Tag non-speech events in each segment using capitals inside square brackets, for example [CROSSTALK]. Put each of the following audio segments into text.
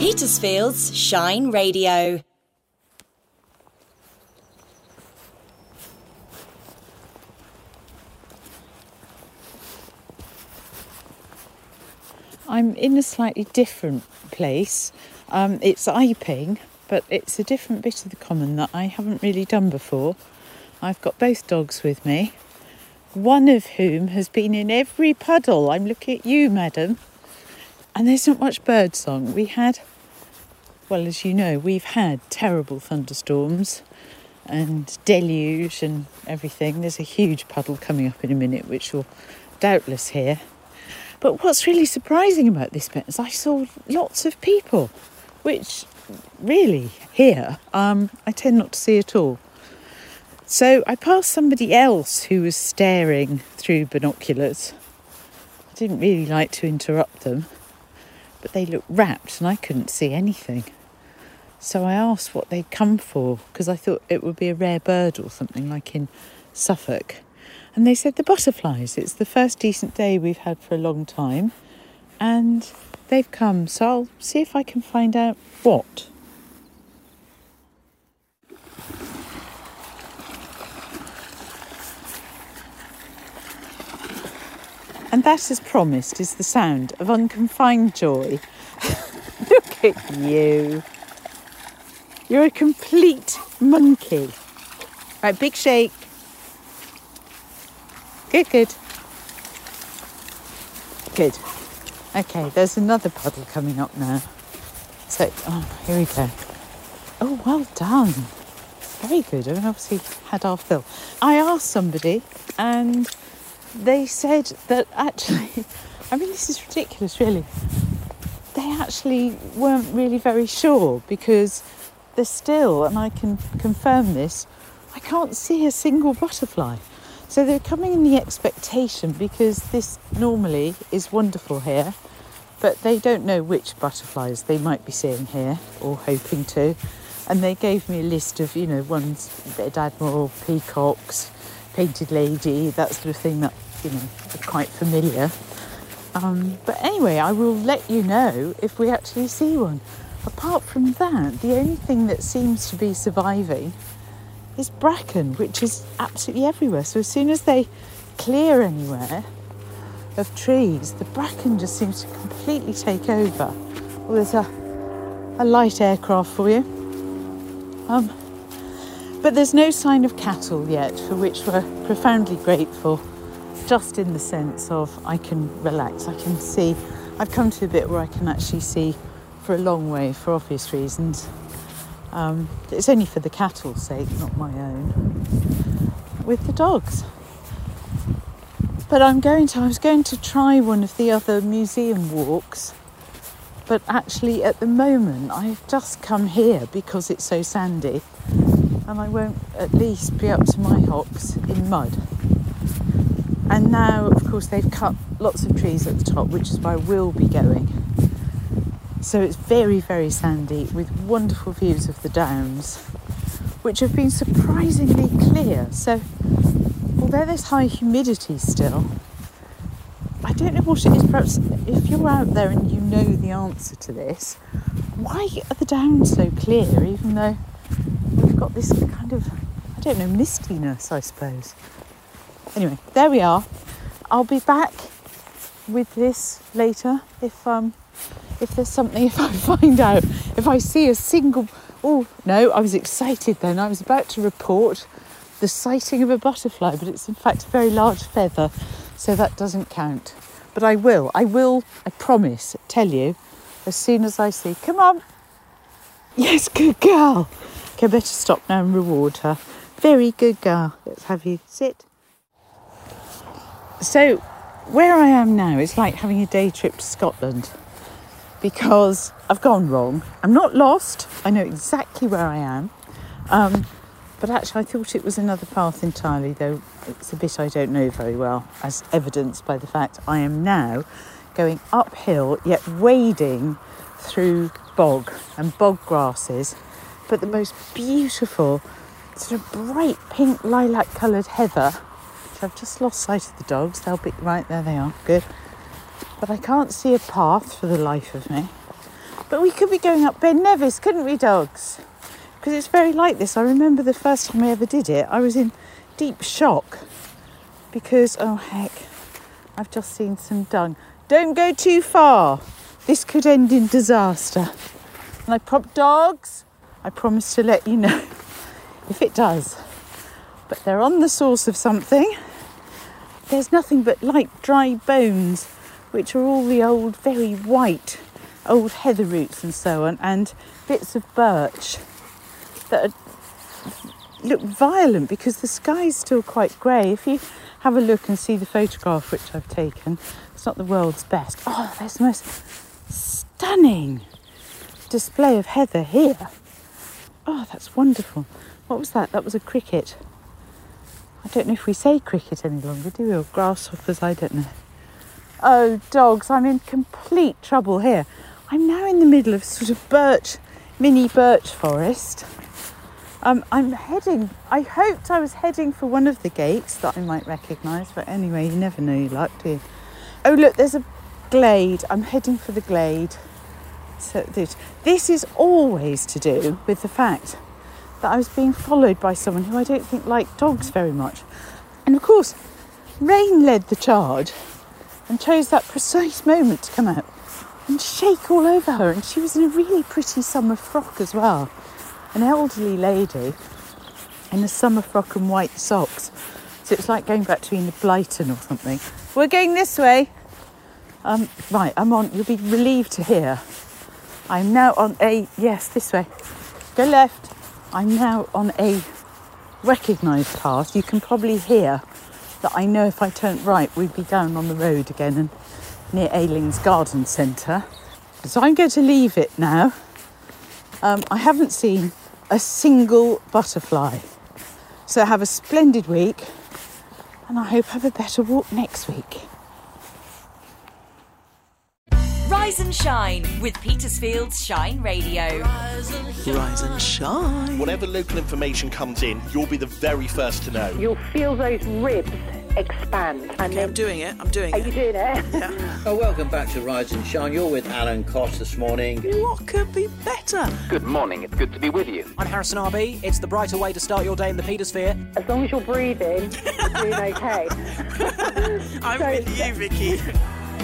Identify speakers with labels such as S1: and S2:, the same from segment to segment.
S1: Petersfield's Shine Radio.
S2: I'm in a slightly different place. Um, it's Iping, but it's a different bit of the common that I haven't really done before. I've got both dogs with me, one of whom has been in every puddle. I'm looking at you, madam. And there's not much bird song. We had, well, as you know, we've had terrible thunderstorms and deluge and everything. There's a huge puddle coming up in a minute, which you'll doubtless hear. But what's really surprising about this bit is I saw lots of people, which really here um, I tend not to see at all. So I passed somebody else who was staring through binoculars. I didn't really like to interrupt them, but they looked wrapped and I couldn't see anything. So I asked what they'd come for because I thought it would be a rare bird or something like in Suffolk. And they said the butterflies. It's the first decent day we've had for a long time. And they've come. So I'll see if I can find out what. And that, as promised, is the sound of unconfined joy. [LAUGHS] Look at you. You're a complete monkey. Right, big shake. Good, good. Good. Okay, there's another puddle coming up now. So, oh, here we go. Oh, well done. Very good. I mean, obviously had our fill. I asked somebody, and they said that actually, [LAUGHS] I mean, this is ridiculous, really. They actually weren't really very sure because there's still, and I can confirm this, I can't see a single butterfly. So they're coming in the expectation because this normally is wonderful here, but they don't know which butterflies they might be seeing here or hoping to. And they gave me a list of, you know, ones, red admiral, peacocks, painted lady, that sort of thing that, you know, are quite familiar. Um, but anyway, I will let you know if we actually see one. Apart from that, the only thing that seems to be surviving is bracken, which is absolutely everywhere. So as soon as they clear anywhere of trees, the bracken just seems to completely take over. Well, there's a, a light aircraft for you. Um, but there's no sign of cattle yet, for which we're profoundly grateful, just in the sense of I can relax, I can see. I've come to a bit where I can actually see for a long way for obvious reasons. Um, it's only for the cattle's sake, not my own, with the dogs. But I'm going to, I was going to try one of the other museum walks, but actually at the moment I've just come here because it's so sandy and I won't at least be up to my hocks in mud. And now, of course, they've cut lots of trees at the top, which is where I will be going. So it's very, very sandy with wonderful views of the downs, which have been surprisingly clear. So, although there's high humidity still, I don't know what it is. Perhaps if you're out there and you know the answer to this, why are the downs so clear, even though got this kind of, I don't know, mistiness, I suppose. Anyway, there we are. I'll be back with this later if um, if there's something, [LAUGHS] if I find out, if I see a single, oh no, I was excited then. I was about to report the sighting of a butterfly, but it's in fact a very large feather, so that doesn't count. But I will, I will, I promise, tell you as soon as I see. Come on. Yes, good girl. Okay, better stop now and reward her. Very good girl. Let's have you sit. So, where I am now is like having a day trip to Scotland because I've gone wrong. I'm not lost, I know exactly where I am. Um, but actually, I thought it was another path entirely, though it's a bit I don't know very well, as evidenced by the fact I am now going uphill, yet wading through bog and bog grasses, but the most beautiful, sort of bright pink lilac coloured heather. Which I've just lost sight of the dogs, they'll be right there, they are, good but I can't see a path for the life of me. But we could be going up Ben Nevis, couldn't we, dogs? Because it's very like this. I remember the first time I ever did it, I was in deep shock because, oh heck, I've just seen some dung. Don't go too far. This could end in disaster. And I prop dogs. I promise to let you know [LAUGHS] if it does. But they're on the source of something. There's nothing but light, dry bones, which are all the old, very white, old heather roots and so on, and bits of birch that are, look violent because the sky's still quite grey. If you have a look and see the photograph which I've taken, it's not the world's best. Oh, there's the most stunning display of heather here. Oh, that's wonderful. What was that? That was a cricket. I don't know if we say cricket any longer, do we? Or grasshoppers, I don't know. Oh, dogs, I'm in complete trouble here. I'm now in the middle of sort of birch, mini birch forest. Um, I'm heading, I hoped I was heading for one of the gates that I might recognise, but anyway, you never know your luck, do you? Oh, look, there's a glade. I'm heading for the glade. So this, is always to do with the fact that I was being followed by someone who I don't think liked dogs very much. And of course, Rain led the charge and chose that precise moment to come out and shake all over her. And she was in a really pretty summer frock as well. An elderly lady in a summer frock and white socks. So it's like going back to being a Blyton or something. We're going this way. Um, right, I'm on. You'll be relieved to hear. I'm now on a yes, this way. Go left. I'm now on a recognised path. You can probably hear that I know if I turned right, we'd be down on the road again and near Ayling's Garden Centre. So I'm going to leave it now. Um, I haven't seen a single butterfly. So have a splendid week and I hope I have a better walk next week.
S1: Rise and shine with Petersfield's Shine Radio.
S3: Rise and shine.
S4: Whatever local information comes in, you'll be the very first to know.
S5: You'll feel those ribs expand. And
S3: Okay, I'm doing it. I'm doing it.
S5: Are you doing it? [LAUGHS] Yeah.
S6: Oh, welcome back to Rise and Shine. You're with Alan Cost this morning.
S3: What could be better?
S7: Good morning, it's good to be with you.
S8: I'm Harrison RB. It's the brighter way to start your day in the Petersphere.
S5: As long as you're breathing, you're doing okay. [LAUGHS]
S3: I'm
S5: So-
S3: with you, Vicky.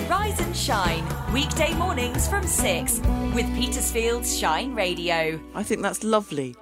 S1: Rise and shine weekday mornings from 6 with Petersfield's Shine Radio.
S3: I think that's lovely.